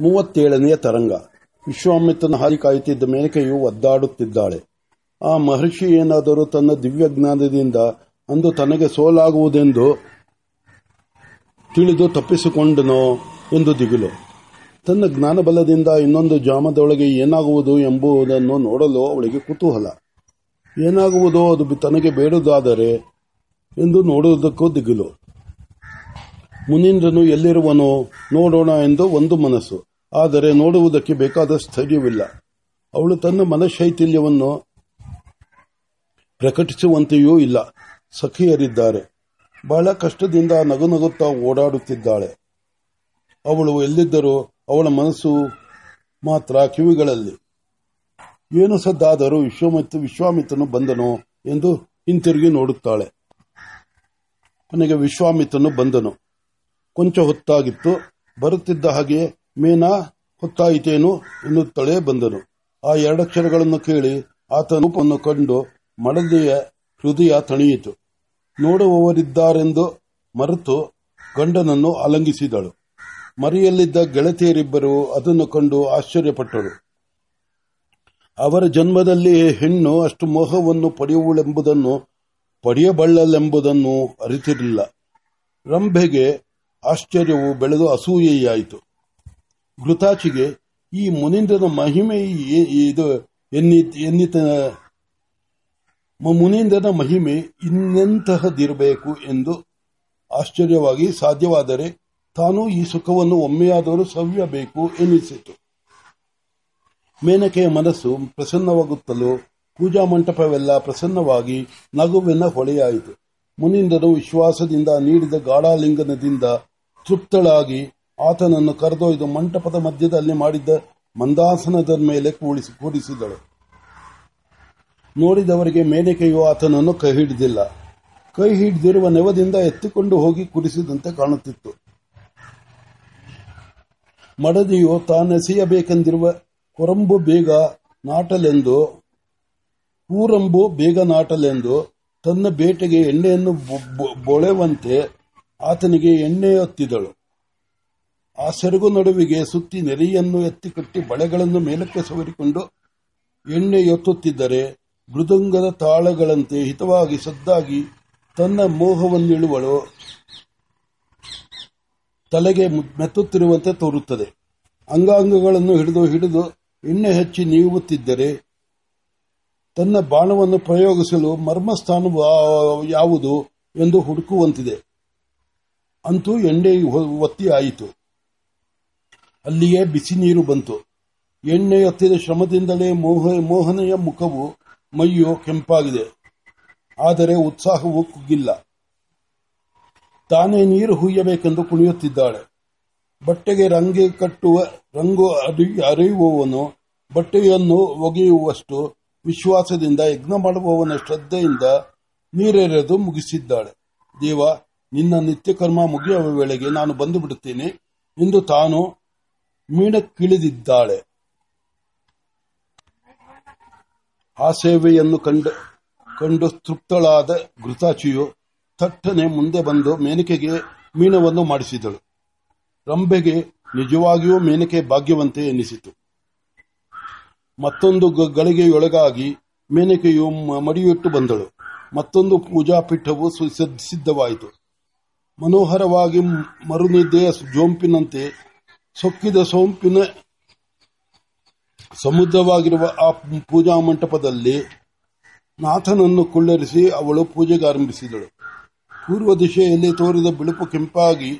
ಮೂವತ್ತೇಳನೆಯ ತರಂಗ. ವಿಶ್ವಾಮಿತ್ರನ ಹಾರಿ ಕಾಯುತ್ತಿದ್ದ ಮೇನಕೆಯು ಒದ್ದಾಡುತ್ತಿದ್ದಾಳೆ. ಆ ಮಹರ್ಷಿ ಏನಾದರೂ ತನ್ನ ದಿವ್ಯಜ್ಞಾನದಿಂದ ಅಂದು ತನಗೆ ಸೋಲಾಗುವುದೆಂದು ತಿಳಿದು ತಪ್ಪಿಸಿಕೊಂಡನೋ ಎಂದು ದಿಗಿಲು. ತನ್ನ ಜ್ಞಾನಬಲದಿಂದ ಇನ್ನೊಂದು ಜಾಮದೊಳಗೆ ಏನಾಗುವುದು ಎಂಬುದನ್ನು ನೋಡಲು ಅವಳಿಗೆ ಕುತೂಹಲ. ಏನಾಗುವುದೋ ಅದು ತನಗೆ ಬೇಡುವುದಾದರೆ ಎಂದು ನೋಡುವುದಕ್ಕೂ ದಿಗಿಲು. ಮುನೀಂದ್ರನು ಎಲ್ಲಿರುವನೋ ನೋಡೋಣ ಎಂದು ಒಂದು ಮನಸ್ಸು. ಆದರೆ ನೋಡುವುದಕ್ಕೆ ಬೇಕಾದ ಸ್ಥೈರ್ಯವಿಲ್ಲ. ಅವಳು ತನ್ನ ಮನಶೈಥಿಲ್ಯವನ್ನು ಪ್ರಕಟಿಸುವಂತೆಯೂ ಇಲ್ಲ. ಸಖಿಯರಿದ್ದಾರೆ. ಬಹಳ ಕಷ್ಟದಿಂದ ನಗು ನಗುತ್ತಾ ಓಡಾಡುತ್ತಿದ್ದಾಳೆ. ಅವಳು ಎಲ್ಲಿದ್ದರೂ ಅವಳ ಮನಸ್ಸು ಮಾತ್ರ ಕಿವಿಗಳಲ್ಲಿ. ಏನು ಸದ್ದಾದರೂ ವಿಶ್ವಮಿತ್ರ ವಿಶ್ವಾಮಿತ್ರನು ಬಂದನು ಎಂದು ಹಿಂತಿರುಗಿ ನೋಡುತ್ತಾಳೆ. ಕೊನೆಗೆ ವಿಶ್ವಾಮಿತ್ರನು ಬಂದನು. ಕೊಂಚ ಹೊತ್ತಾಗಿತ್ತು. ಬರುತ್ತಿದ್ದ ಹಾಗೆ ಮೇನಾ ಹೊತ್ತಾಯಿತೇನು ಎನ್ನುತ್ತಲೇ ಬಂದನು. ಆ ಎರಡಕ್ಷರಗಳನ್ನು ಕೇಳಿ ಆತ ರೂಪವನ್ನು ಕಂಡು ಮಡದಿಯ ಹೃದಯ ತಣಿಯಿತು. ನೋಡುವವರಿದ್ದಾರೆಂದು ಮರೆತು ಗಂಡನನ್ನು ಅಲಂಗಿಸಿದಳು ಮರಿಯಲ್ಲಿದ್ದ ಗೆಳತಿಯರಿಬ್ಬರು ಅದನ್ನು ಕಂಡು ಆಶ್ಚರ್ಯಪಟ್ಟರು. ಅವರ ಜನ್ಮದಲ್ಲಿ ಹೆಣ್ಣು ಅಷ್ಟು ಮೋಹವನ್ನು ಪಡೆಯುವಳೆಂಬುದನ್ನು ಪಡೆಯಬಲ್ಲಲೆಂಬುದನ್ನು ಅರಿತಿರಲಿಲ್ಲ. ರಂಭೆಗೆ ಆಶ್ಚರ್ಯವು ಬೆಳೆದು ಅಸೂಯೆಯಾಯಿತು. ಘೃತಾಚಿಗೆ ಈ ಮುನೀಂದ್ರನ ಮಹಿಮೆ ಇದು ಎನ್ನಿತ ಮುನೀಂದ್ರನ ಮಹಿಮೆ ಇನ್ನೆಂತಹದಿರಬೇಕು ಎಂದು ಆಶ್ಚರ್ಯವಾಗಿ ಸಾಧ್ಯವಾದರೆ ತಾನು ಈ ಸುಖವನ್ನು ಒಮ್ಮೆಯಾದರೂ ಸವ್ಯಬೇಕು ಎನ್ನಿಸಿತು ಮೇನಕೆಯ ಮನಸ್ಸು ಪ್ರಸನ್ನವಾಗುತ್ತಲೋ ಪೂಜಾ ಮಂಟಪವೆಲ್ಲ ಪ್ರಸನ್ನವಾಗಿ ನಗುವಿನ ಹೊಳೆಯಾಯಿತು. ಮುನೀಂದ್ರನು ವಿಶ್ವಾಸದಿಂದ ನೀಡಿದ ಗಾಢಾಲಿಂಗನದಿಂದ ತೃಪ್ತಳಾಗಿ ಆತನನ್ನು ಕರೆದೊಯ್ದು ಮಂಟಪದ ಮಧ್ಯದಲ್ಲಿ ಮಾಡಿದ್ದ ಮಂದಾಸನದ ಮೇಲೆ ಕೂಡಿಸಿದಳು. ನೋಡಿದವರಿಗೆ ಮೇನಕೆಯು ಆತನನ್ನು ಕೈ ಹಿಡಿದಿಲ್ಲ. ಕೈ ಹಿಡಿದಿರುವ ನೆವದಿಂದ ಎತ್ತಿಕೊಂಡು ಹೋಗಿ ಕುಡಿಸಿದಂತೆ ಕಾಣುತ್ತಿತ್ತು. ಮಡದಿಯು ತಾನೆಸೆಯಬೇಕೆಂದಿರುವ ಕೊರಂಬು ಬೇಗ ನಾಟಲೆಂದು, ಕೂರಂಬು ಬೇಗ ನಾಟಲೆಂದು ತನ್ನ ಬೇಟೆಗೆ ಎಣ್ಣೆಯನ್ನು ಬೊಳೆವಂತೆ ಆತನಿಗೆ ಎಣ್ಣೆಯೊತ್ತಿದಳು ಆ ಸೆರಗು ನಡುವಿಗೆ ಸುತ್ತಿ ನೆರೆಯನ್ನು ಎತ್ತಿಕಟ್ಟಿ ಬಳೆಗಳನ್ನು ಮೇಲಕ್ಕೆ ಸವರಿಕೊಂಡು ಎಣ್ಣೆ ಎತ್ತುತ್ತಿದ್ದರೆ ಮೃದಂಗದ ತಾಳಗಳಂತೆ ಹಿತವಾಗಿ ಸದ್ದಾಗಿ ತನ್ನ ಮೋಹವನ್ನಿಳುವಳು ತಲೆಗೆ ಮೆತ್ತುತ್ತಿರುವಂತೆ ತೋರುತ್ತದೆ ಅಂಗಾಂಗಗಳನ್ನು ಹಿಡಿದು ಹಿಡಿದು ಎಣ್ಣೆ ಹಚ್ಚಿ ನೀವುತ್ತಿದ್ದರೆ ತನ್ನ ಬಾಣವನ್ನು ಪ್ರಯೋಗಿಸಲು ಮರ್ಮಸ್ಥಾನ ಯಾವುದು ಎಂದು ಹುಡುಕುವಂತಿದೆ ಅಂತೂ ಎಣ್ಣೆ ಒತ್ತಿ ಆಯಿತು. ಅಲ್ಲಿಯೇ ಬಿಸಿ ನೀರು ಬಂತು. ಎಣ್ಣೆ ಒತ್ತಿದ ಶ್ರಮದಿಂದಲೇ ಮೋಹನೆಯ ಮುಖವು ಮೈಯು ಕೆಂಪಾಗಿದೆ. ಆದರೆ ಉತ್ಸಾಹವು ಕುಗ್ಗಿಲ್ಲ. ತಾನೇ ನೀರು ಹುಯ್ಯಬೇಕೆಂದು ಕುಣಿಯುತ್ತಿದ್ದಾಳೆ. ಬಟ್ಟೆಗೆ ರಂಗೆ ಕಟ್ಟುವ, ರಂಗು ಅರಿಯುವವನು ಬಟ್ಟೆಯನ್ನು ಒಗೆಯುವಷ್ಟು ವಿಶ್ವಾಸದಿಂದ ಯಜ್ಞ ಮಾಡುವವನ ಶ್ರದ್ಧೆಯಿಂದ ನೀರೆರೆದು ಮುಗಿಸಿದ್ದಾಳೆ. ದೇವ ನಿನ್ನ ನಿತ್ಯಕರ್ಮ ಮುಗಿಯುವ ವೇಳೆಗೆ ನಾನು ಬಂದು ಬಿಡುತ್ತೇನೆ ಎಂದು ತಾನು ಮೀಣಕ್ಕಿಳಿದಿದ್ದಾಳೆ. ಆ ಸೇವೆಯನ್ನು ಕಂಡು ಕಂಡು ತೃಪ್ತಳಾದ ಘೃತಾಚಿಯು ಥಟ್ಟನೆ ಮುಂದೆ ಬಂದು ಮೇನಿಕೆಗೆ ಮೀನವನ್ನು ಮಾಡಿಸಿದಳು. ರಂಬೆಗೆ ನಿಜವಾಗಿಯೂ ಮೇನಿಕೆ ಭಾಗ್ಯವಂತೆ ಎನಿಸಿತು. ಮತ್ತೊಂದು ಗಳಿಗೆಯೊಳಗಾಗಿ ಮೇನಕೆಯು ಮಡಿಯಿಟ್ಟು ಬಂದಳು. ಮತ್ತೊಂದು ಪೂಜಾ ಪೀಠವು ಸಿದ್ಧವಾಯಿತು. ಮನೋಹರವಾಗಿ ಮರುನಿದ್ದೆಯ ಜೋಂಪಿನಂತೆ ಸೊಕ್ಕಿದ ಸೋಂಪಿನ ಸಮುದ್ರವಾಗಿರುವ ಆ ಪೂಜಾ ಮಂಟಪದಲ್ಲಿ ನಾಥನನ್ನು ಕುಳ್ಳರಿಸಿ ಅವಳು ಪೂಜೆಗಾರಂಭಿಸಿದಳು ಪೂರ್ವ ದಿಶೆಯಲ್ಲಿ ತೋರಿದ ಬಿಳುಪು ಕೆಂಪಾಗಿ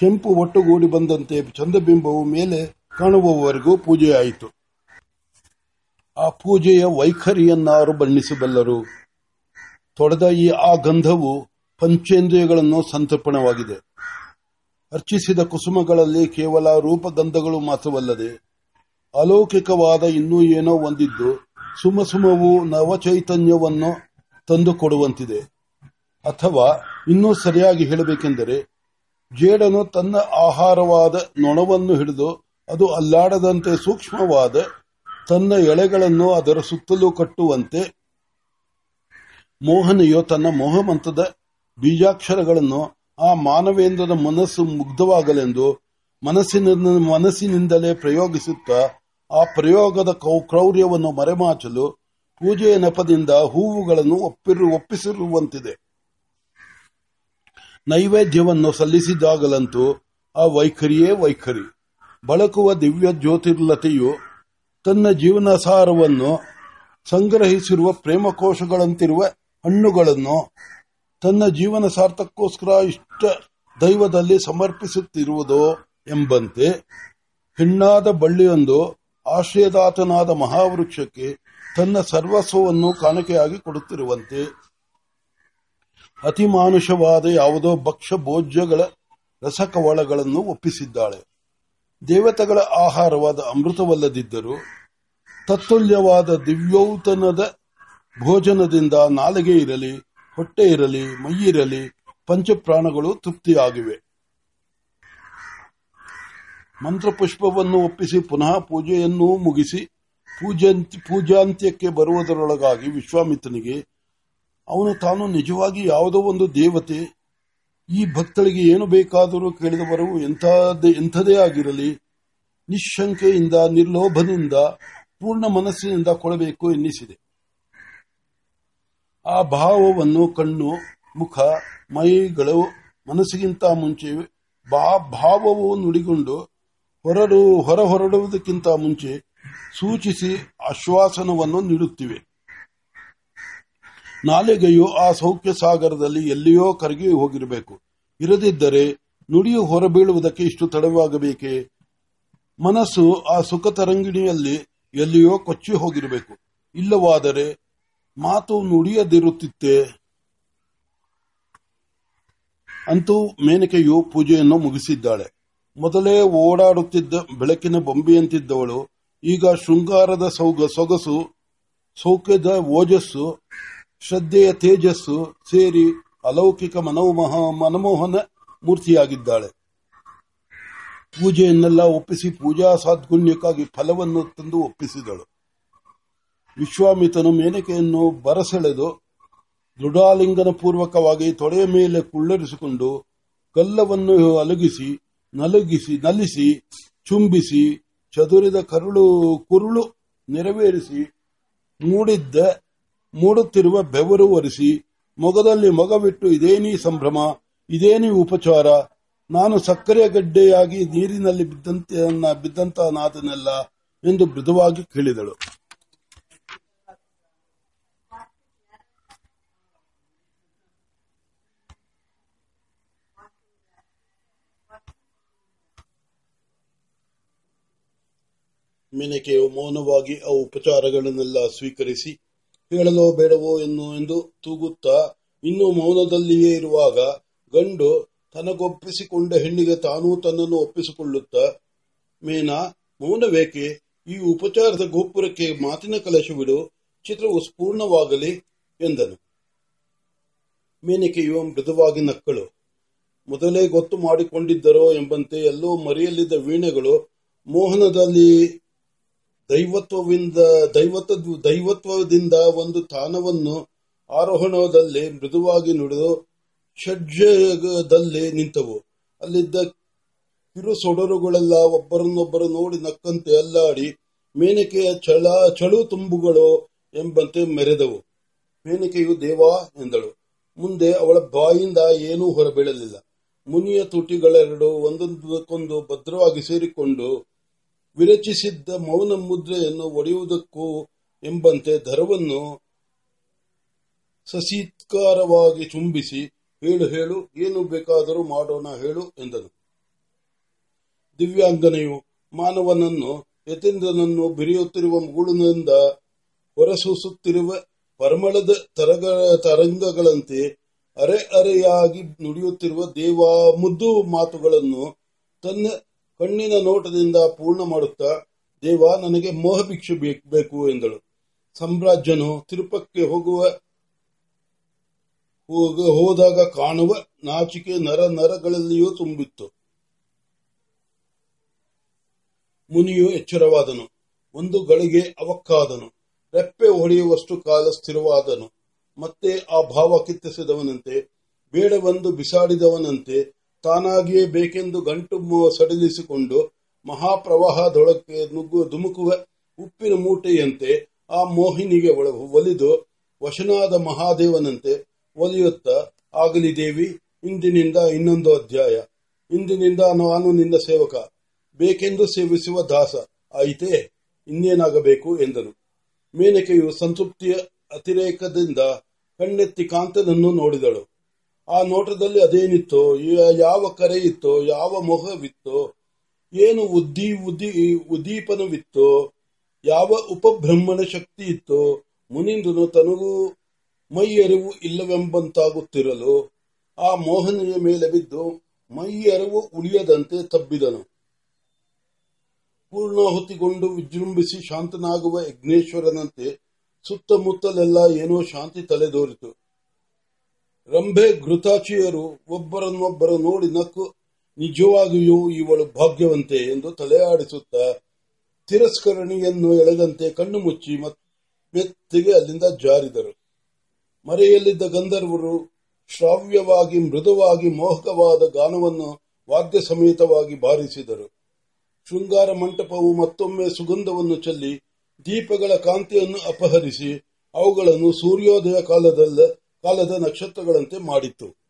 ಕೆಂಪು ಒಟ್ಟುಗೂಡಿ ಬಂದಂತೆ ಚಂದ್ರಬಿಂಬವು ಮೇಲೆ ಕಾಣುವವರೆಗೂ ಪೂಜೆಯಾಯಿತು. ಆ ಪೂಜೆಯ ವೈಖರಿಯನ್ನಾರು ಬಣ್ಣಿಸಬಲ್ಲರು. ತೊಡೆದ ಈ ಆ ಗಂಧವು ಪಂಚೇಂದ್ರಿಯಗಳನ್ನು ಸಂತರ್ಪಣವಾಗಿದೆ ಅರ್ಚಿಸಿದ ಕುಸುಮಗಳಲ್ಲಿ ಕೇವಲ ರೂಪಗಂಧಗಳು ಮಾತ್ರವಲ್ಲದೆ, ಅಲೌಕಿಕವಾದ ಇನ್ನೂ ಏನೋ ಒಂದಿದ್ದು ಸುಮಸುಮವು ನವಚೈತನ್ಯವನ್ನು ತಂದುಕೊಡುವಂತಿದೆ. ಅಥವಾ ಇನ್ನೂ ಸರಿಯಾಗಿ ಹೇಳಬೇಕೆಂದರೆ, ಜೇಡನು ತನ್ನ ಆಹಾರವಾದ ನೊಣವನ್ನು ಹಿಡಿದು ಅದು ಅಲ್ಲಾಡದಂತೆ ಸೂಕ್ಷ್ಮವಾದ ತನ್ನ ಎಳೆಗಳನ್ನು ಅದರ ಸುತ್ತಲೂ ಕಟ್ಟುವಂತೆ ಮೋಹನೆಯು ತನ್ನ ಮೋಹಮಂತದ ಬೀಜಾಕ್ಷರಗಳನ್ನು ಆ ಮಾನವೇಂದ್ರನ ಮನಸ್ಸು ಮುಗ್ಧವಾಗಲೆಂದು ಮನಸ್ಸಿನ ಮನಸ್ಸಿನಿಂದಲೇ ಪ್ರಯೋಗಿಸುತ್ತಾ ಆ ಪ್ರಯೋಗದ ಕ್ರೌರ್ಯವನ್ನು ಮರೆಮಾಚಲು ಪೂಜೆಯ ನೆಪದಿಂದ ಹೂವುಗಳನ್ನು ಒಪ್ಪಿರು, ಒಪ್ಪಿಸಿರುವಂತಿದೆ. ನೈವೇದ್ಯವನ್ನು ಸಲ್ಲಿಸಿದಾಗಲಂತೂ ಆ ವೈಖರಿಯೇ ವೈಖರಿ. ಬಳಕುವ ದಿವ್ಯ ಜ್ಯೋತಿರ್ಲತೆಯು ತನ್ನ ಜೀವನಸಾರವನ್ನು ಸಂಗ್ರಹಿಸಿರುವ ಪ್ರೇಮಕೋಶಗಳಂತಿರುವ ಹಣ್ಣುಗಳನ್ನು ತನ್ನ ಜೀವನ ಸಾರ್ಥಕ್ಕೋಸ್ಕರ ಇಷ್ಟ ದೈವದಲ್ಲಿ ಸಮರ್ಪಿಸುತ್ತಿರುವುದೋ ಎಂಬಂತೆ ಹೆಣ್ಣಾದ ಬಳ್ಳಿಯೊಂದು ಆಶ್ರಯದಾತನಾದ ಮಹಾವೃಕ್ಷಕ್ಕೆ ತನ್ನ ಸರ್ವಸ್ವವನ್ನು ಕಾಣಿಕೆಯಾಗಿ ಕೊಡುತ್ತಿರುವಂತೆ. ಅತಿಮಾನುಷವಾದ ಯಾವುದೋ ಭಕ್ಷ್ಯ ಭೋಜ್ಯಗಳ ರಸಕವಳಗಳನ್ನು ಒಪ್ಪಿಸಿದ್ದಾಳೆ. ದೇವತೆಗಳ ಆಹಾರವಾದ ಅಮೃತವಲ್ಲದಿದ್ದರೂ ತತ್ತುಲ್ಯವಾದ ದಿವ್ಯೌತನದ ಭೋಜನದಿಂದ ನಾಲಿಗೆ ಇರಲಿ ಹೊಟ್ಟೆ ಇರಲಿ ಮೈಯಿರಲಿ ಪಂಚಪ್ರಾಣಗಳು ತೃಪ್ತಿಯಾಗಿವೆ. ಮಂತ್ರಪುಷ್ಪವನ್ನು ಒಪ್ಪಿಸಿ, ಪುನಃ ಪೂಜೆಯನ್ನು ಮುಗಿಸಿ ಪೂಜಾಂತ್ಯ ಪೂಜಾಂತ್ಯಕ್ಕೆ ಬರುವುದರೊಳಗಾಗಿ ವಿಶ್ವಾಮಿತ್ರನಿಗೆ, ಅವನು ತಾನು ನಿಜವಾಗಿ ಯಾವುದೋ ಒಂದು ದೇವತೆ, ಈ ಭಕ್ತಳಿಗೆ ಏನು ಬೇಕಾದರೂ ಕೇಳಿದವರು ಎಂಥದೇ ಎಂಥದೇ ಆಗಿರಲಿ ನಿಶಂಕೆಯಿಂದ ನಿರ್ಲೋಭದಿಂದ, ಪೂರ್ಣ ಮನಸ್ಸಿನಿಂದ ಕೊಡಬೇಕು ಎನ್ನಿಸಿದೆ. ಆ ಭಾವವನ್ನು ಕಣ್ಣು, ಮುಖ, ಮೈಗಳು, ಮನಸ್ಸಿಗಿಂತ ಮುಂಚೆ ಭಾವವು ನುಡಿಗೊಂಡು ಹೊರಡು ಹೊರ ಹೊರಡುವುದಕ್ಕಿಂತ ಮುಂಚೆ ಸೂಚಿಸಿ ಆಶ್ವಾಸನವನ್ನು ನೀಡುತ್ತಿವೆ. ನಾಲಿಗೆಯು ಆ ಸೌಖ್ಯ ಸಾಗರದಲ್ಲಿ ಎಲ್ಲಿಯೋ ಕರಗಿ ಹೋಗಿರಬೇಕು. ಇರದಿದ್ದರೆ ನುಡಿಯು ಹೊರಬೀಳುವುದಕ್ಕೆ ಇಷ್ಟು ತಡವಾಗಬೇಕೆ? ಮನಸ್ಸು ಆ ಸುಖ ತರಂಗಿಣಿಯಲ್ಲಿ ಎಲ್ಲಿಯೋ ಕೊಚ್ಚಿ ಹೋಗಿರಬೇಕು. ಇಲ್ಲವಾದರೆ ಮಾತು ನುಡಿಯದಿರುತ್ತಿತ್ತೆ. ಅಂತೂ ಮೇನಕೆಯು ಪೂಜೆಯನ್ನು ಮುಗಿಸಿದ್ದಾಳೆ. ಮೊದಲೇ ಓಡಾಡುತ್ತಿದ್ದ ಬೆಳಕಿನ ಬೊಂಬೆಯಂತಿದ್ದವಳು, ಈಗ ಶೃಂಗಾರದ ಸೌಗ, ಸೊಗಸು, ಸೌಖ್ಯದ ಓಜಸ್ಸು, ಶ್ರದ್ಧೆಯ ತೇಜಸ್ಸು ಸೇರಿ ಅಲೌಕಿಕ ಮನೋಮಹ ಮನಮೋಹನ ಮೂರ್ತಿಯಾಗಿದ್ದಾಳೆ. ಪೂಜೆಯನ್ನೆಲ್ಲ ಒಪ್ಪಿಸಿ ಪೂಜಾ ಸಾದ್ಗುಣ್ಯಕ್ಕಾಗಿ ಫಲವನ್ನು ತಂದು ಒಪ್ಪಿಸಿದಳು. ವಿಶ್ವಾಮಿತನು ಮೇನಕೆಯನ್ನು ಬರಸೆಳೆದು ದೃಢಾಲಿಂಗನ ಪೂರ್ವಕವಾಗಿ ತೊಡೆಯ ಮೇಲೆ ಕುಳ್ಳರಿಸಿಕೊಂಡು ಕಲ್ಲವನ್ನು ಅಲುಗಿಸಿ, ನಲುಗಿಸಿ, ನಲಿಸಿ, ಚುಂಬಿಸಿ, ಚದುರಿದ ಕರುಳು ಕುರುಳು ನೆರವೇರಿಸಿ, ಮೂಡಿದ್ದ, ಮೂಡುತ್ತಿರುವ ಬೆವರು ಒರೆಸಿ, ಮೊಗದಲ್ಲಿ ಮೊಗವಿಟ್ಟು ಇದೇನಿ ಸಂಭ್ರಮ ಇದೇನಿ ಉಪಚಾರ, ನಾನು ಸಕ್ಕರೆಯ ಗಡ್ಡೆಯಾಗಿ ನೀರಿನಲ್ಲಿ ಬಿದ್ದಂತ ಬಿದ್ದಂತ ನಾದನೆಲ್ಲ ಎಂದು ಮೃದುವಾಗಿ ಕೇಳಿದಳು. ಮೇನಕೆಯು ಮೌನವಾಗಿ ಆ ಉಪಚಾರಗಳನ್ನೆಲ್ಲ ಸ್ವೀಕರಿಸಿ, ಹೇಳಲೋ ಬೇಡವೋ ಎನ್ನು ಎಂದು ತೂಗುತ್ತಾ, ಇನ್ನೂ ಮೌನದಲ್ಲಿಯೇ ಇರುವಾಗ ಗಂಡು ತನಗೊಪ್ಪಿಸಿಕೊಂಡ ಹೆಣ್ಣಿಗೆ ತಾನೂ ತನ್ನನ್ನು ಒಪ್ಪಿಸಿಕೊಳ್ಳುತ್ತಾ, ಮೇನಾ, ಮೌನವೇಕೆ? ಈ ಉಪಚಾರದ ಗೋಪುರಕ್ಕೆ ಮಾತಿನ ಕಲಶವಿಡು, ಚಿತ್ರವು ಸ್ಪೂರ್ಣವಾಗಲಿ ಎಂದನು. ಮೇನಕೆಯು ಮೃದುವಾಗಿ ನಕ್ಕಳು. ಮೊದಲೇ ಗೊತ್ತು ಮಾಡಿಕೊಂಡಿದ್ದರೋ ಎಂಬಂತೆ ಎಲ್ಲೋ ಮರೆಯಲ್ಲಿದ್ದ ವೀಣೆಗಳು ಮೋಹನದಲ್ಲಿ ದೈವತ್ವವಿಂದ, ದೈವತ್ವ, ದೈವತ್ವದಿಂದ ಒಂದು ತಾನವನ್ನು ಆರೋಹಣದಲ್ಲಿ ಮೃದುವಾಗಿ ನುಡಿದು ಷಡ್ಜದಲ್ಲಿ ನಿಂತವು. ಅಲ್ಲಿದ್ದ ಕಿರು ಸೊಡರುಗಳೆಲ್ಲ ಒಬ್ಬರನ್ನೊಬ್ಬರು ನೋಡಿ ನಕ್ಕಂತೆ ಅಲ್ಲಾಡಿ, ಮೇನಕೆಯ ಚಳ, ಚಳು ತುಂಬುಗಳು ಎಂಬಂತೆ ಮೆರೆದವು. ಮೇನಕೆಯು, ದೇವಾ ಎಂದಳು. ಮುಂದೆ ಅವಳ ಬಾಯಿಂದ ಏನೂ ಹೊರಬೀಳಲಿಲ್ಲ. ಮುನಿಯ ತುಟಿಗಳೆರಡು ಒಂದೊಂದಕ್ಕೊಂದು ಭದ್ರವಾಗಿ ಸೇರಿಕೊಂಡು ವಿರಚಿಸಿದ್ದ ಮೌನ ಮುದ್ರೆಯನ್ನು ಒಡೆಯುವುದಕ್ಕೂ ಎಂಬಂತೆ ದರವನ್ನು ಸಸೀತ್ಕಾರವಾಗಿ ಚುಂಬಿಸಿ ಹೇಳು ಹೇಳು, ಏನು ಬೇಕಾದರೂ ಮಾಡೋಣ, ಹೇಳು, ಎಂದನು. ದಿವ್ಯಾಂಗನೆಯು ಮಾನವನನ್ನು, ಯತೀಂದ್ರನನ್ನು ಬಿರಿಯುತ್ತಿರುವ ಮುಗುಳಿನಿಂದ ಹೊರಸೂಸುತ್ತಿರುವ ಪರಮಳದ ತರಗ, ತರಂಗಗಳಂತೆ ಅರೆ ಅರೆಯಾಗಿ ನುಡಿಯುತ್ತಿರುವ ದೇವ ಮುದ್ದು ಮಾತುಗಳನ್ನು ತನ್ನ ಕಣ್ಣಿನ ನೋಟದಿಂದ ಪೂರ್ಣ ಮಾಡುತ್ತಾ, ದೇವ ನನಗೆ ಮೋಹ ಭಿಕ್ಷೆ ಬೇಕು ಎಂದಳು. ಸಾಮ್ರಾಜ್ಯನು ತಿರುಪಕ್ಕೆ ಹೋಗುವ ಹೋದಾಗ ಕಾಣುವ ನಾಚಿಕೆ ನರ ನರಗಳಲ್ಲಿಯೂ ತುಂಬಿತ್ತು. ಮುನಿಯು ಎಚ್ಚರವಾದನು. ಒಂದು ಗಳಿಗೆ ಅವಕ್ಕಾದನು. ರೆಪ್ಪೆ ಹೊಡೆಯುವಷ್ಟು ಕಾಲ ಸ್ಥಿರವಾದನು. ಮತ್ತೆ ಆ ಭಾವ ಕಿತ್ತಿಸಿದವನಂತೆ ಬೇಡವೆಂದು ಬಿಸಾಡಿದವನಂತೆ ತಾನಾಗಿಯೇ ಬೇಕೆಂದು ಗಂಟು ಸಡಿಲಿಸಿಕೊಂಡು ಮಹಾಪ್ರವಾಹದೊಳಕ್ಕೆ ನುಗ್ಗು ಧುಮುಕುವ ಉಪ್ಪಿನ ಮೂಟೆಯಂತೆ ಆ ಮೋಹಿನಿಗೆ ಒಲಿದು ವಶನಾದ ಮಹಾದೇವನಂತೆ ಒಲಿಯುತ್ತಾ, ಆಗಲಿ ದೇವಿ, ಇಂದಿನಿಂದ ಇನ್ನೊಂದು ಅಧ್ಯಾಯ. ಇಂದಿನಿಂದ ನಾನು ನಿನ್ನ ಸೇವಕ. ಬೇಕೆಂದು ಸೇವಿಸುವ ದಾಸ ಆಯಿತೇ, ಇನ್ನೇನಾಗಬೇಕು? ಎಂದನು. ಮೇನಕೆಯು ಸಂತೃಪ್ತಿಯ ಅತಿರೇಕದಿಂದ ಕಣ್ಣೆತ್ತಿ ಕಾಂತನನ್ನು ನೋಡಿದಳು. ಆ ನೋಟದಲ್ಲಿ ಅದೇನಿತ್ತು? ಯಾವ ಕರೆ ಇತ್ತು? ಯಾವ ಮೊಹವಿತ್ತು? ಏನು ಉದ್ದಿ ಉದ್ದಿ ಉದ್ದೀಪನವಿತ್ತು? ಯಾವ ಉಪಬ್ರಹ್ಮಣ ಶಕ್ತಿ ಇತ್ತು? ಮುನಿಂದನು ತನಗೂ ಮೈಯರಿವು ಇಲ್ಲವೆಂಬಂತಾಗುತ್ತಿರಲು ಆ ಮೋಹನೆಯ ಮೇಲೆ ಬಿದ್ದು ಮೈಯರಿವು ಉಳಿಯದಂತೆ ತಬ್ಬಿದನು. ಪೂರ್ಣಾಹುತಿಗೊಂಡು ವಿಜೃಂಭಿಸಿ ಶಾಂತನಾಗುವ ಯಜ್ಞೇಶ್ವರನಂತೆ ಸುತ್ತಮುತ್ತಲೆಲ್ಲ ಏನೋ ಶಾಂತಿ ತಲೆದೋರಿತು. ರಂಭೆ ಘೃತಾಚಿಯರು ಒಬ್ಬರನ್ನೊಬ್ಬರು ನೋಡಿ ನಕ್ಕು, ನಿಜವಾಗಿಯೂ ಇವಳು ಭಾಗ್ಯವಂತೆ ಎಂದು ತಲೆ ತಲೆಯಾಡಿಸುತ್ತಾ ತಿರಸ್ಕರಣಿಯನ್ನು ಎಳೆದಂತೆ ಕಣ್ಣು ಮುಚ್ಚಿ ಮತ್- ಮೆತ್ತಿಗೆ ಅಲ್ಲಿಂದ ಜಾರಿದರು. ಮರೆಯಲ್ಲಿದ್ದ ಗಂಧರ್ವರು ಶ್ರಾವ್ಯವಾಗಿ, ಮೃದುವಾಗಿ, ಮೋಹಕವಾದ ಗಾನವನ್ನು ವಾದ್ಯ ಸಮೇತವಾಗಿ ಬಾರಿಸಿದರು. ಶೃಂಗಾರ ಮಂಟಪವು ಮತ್ತೊಮ್ಮೆ ಸುಗಂಧವನ್ನು ಚೆಲ್ಲಿ ದೀಪಗಳ ಕಾಂತಿಯನ್ನು ಅಪಹರಿಸಿ, ಅವುಗಳನ್ನು ಸೂರ್ಯೋದಯ ಕಾಲದಲ್ಲ ಕಾಲದ ನಕ್ಷತ್ರಗಳಂತೆ ಮಾಡಿತ್ತು.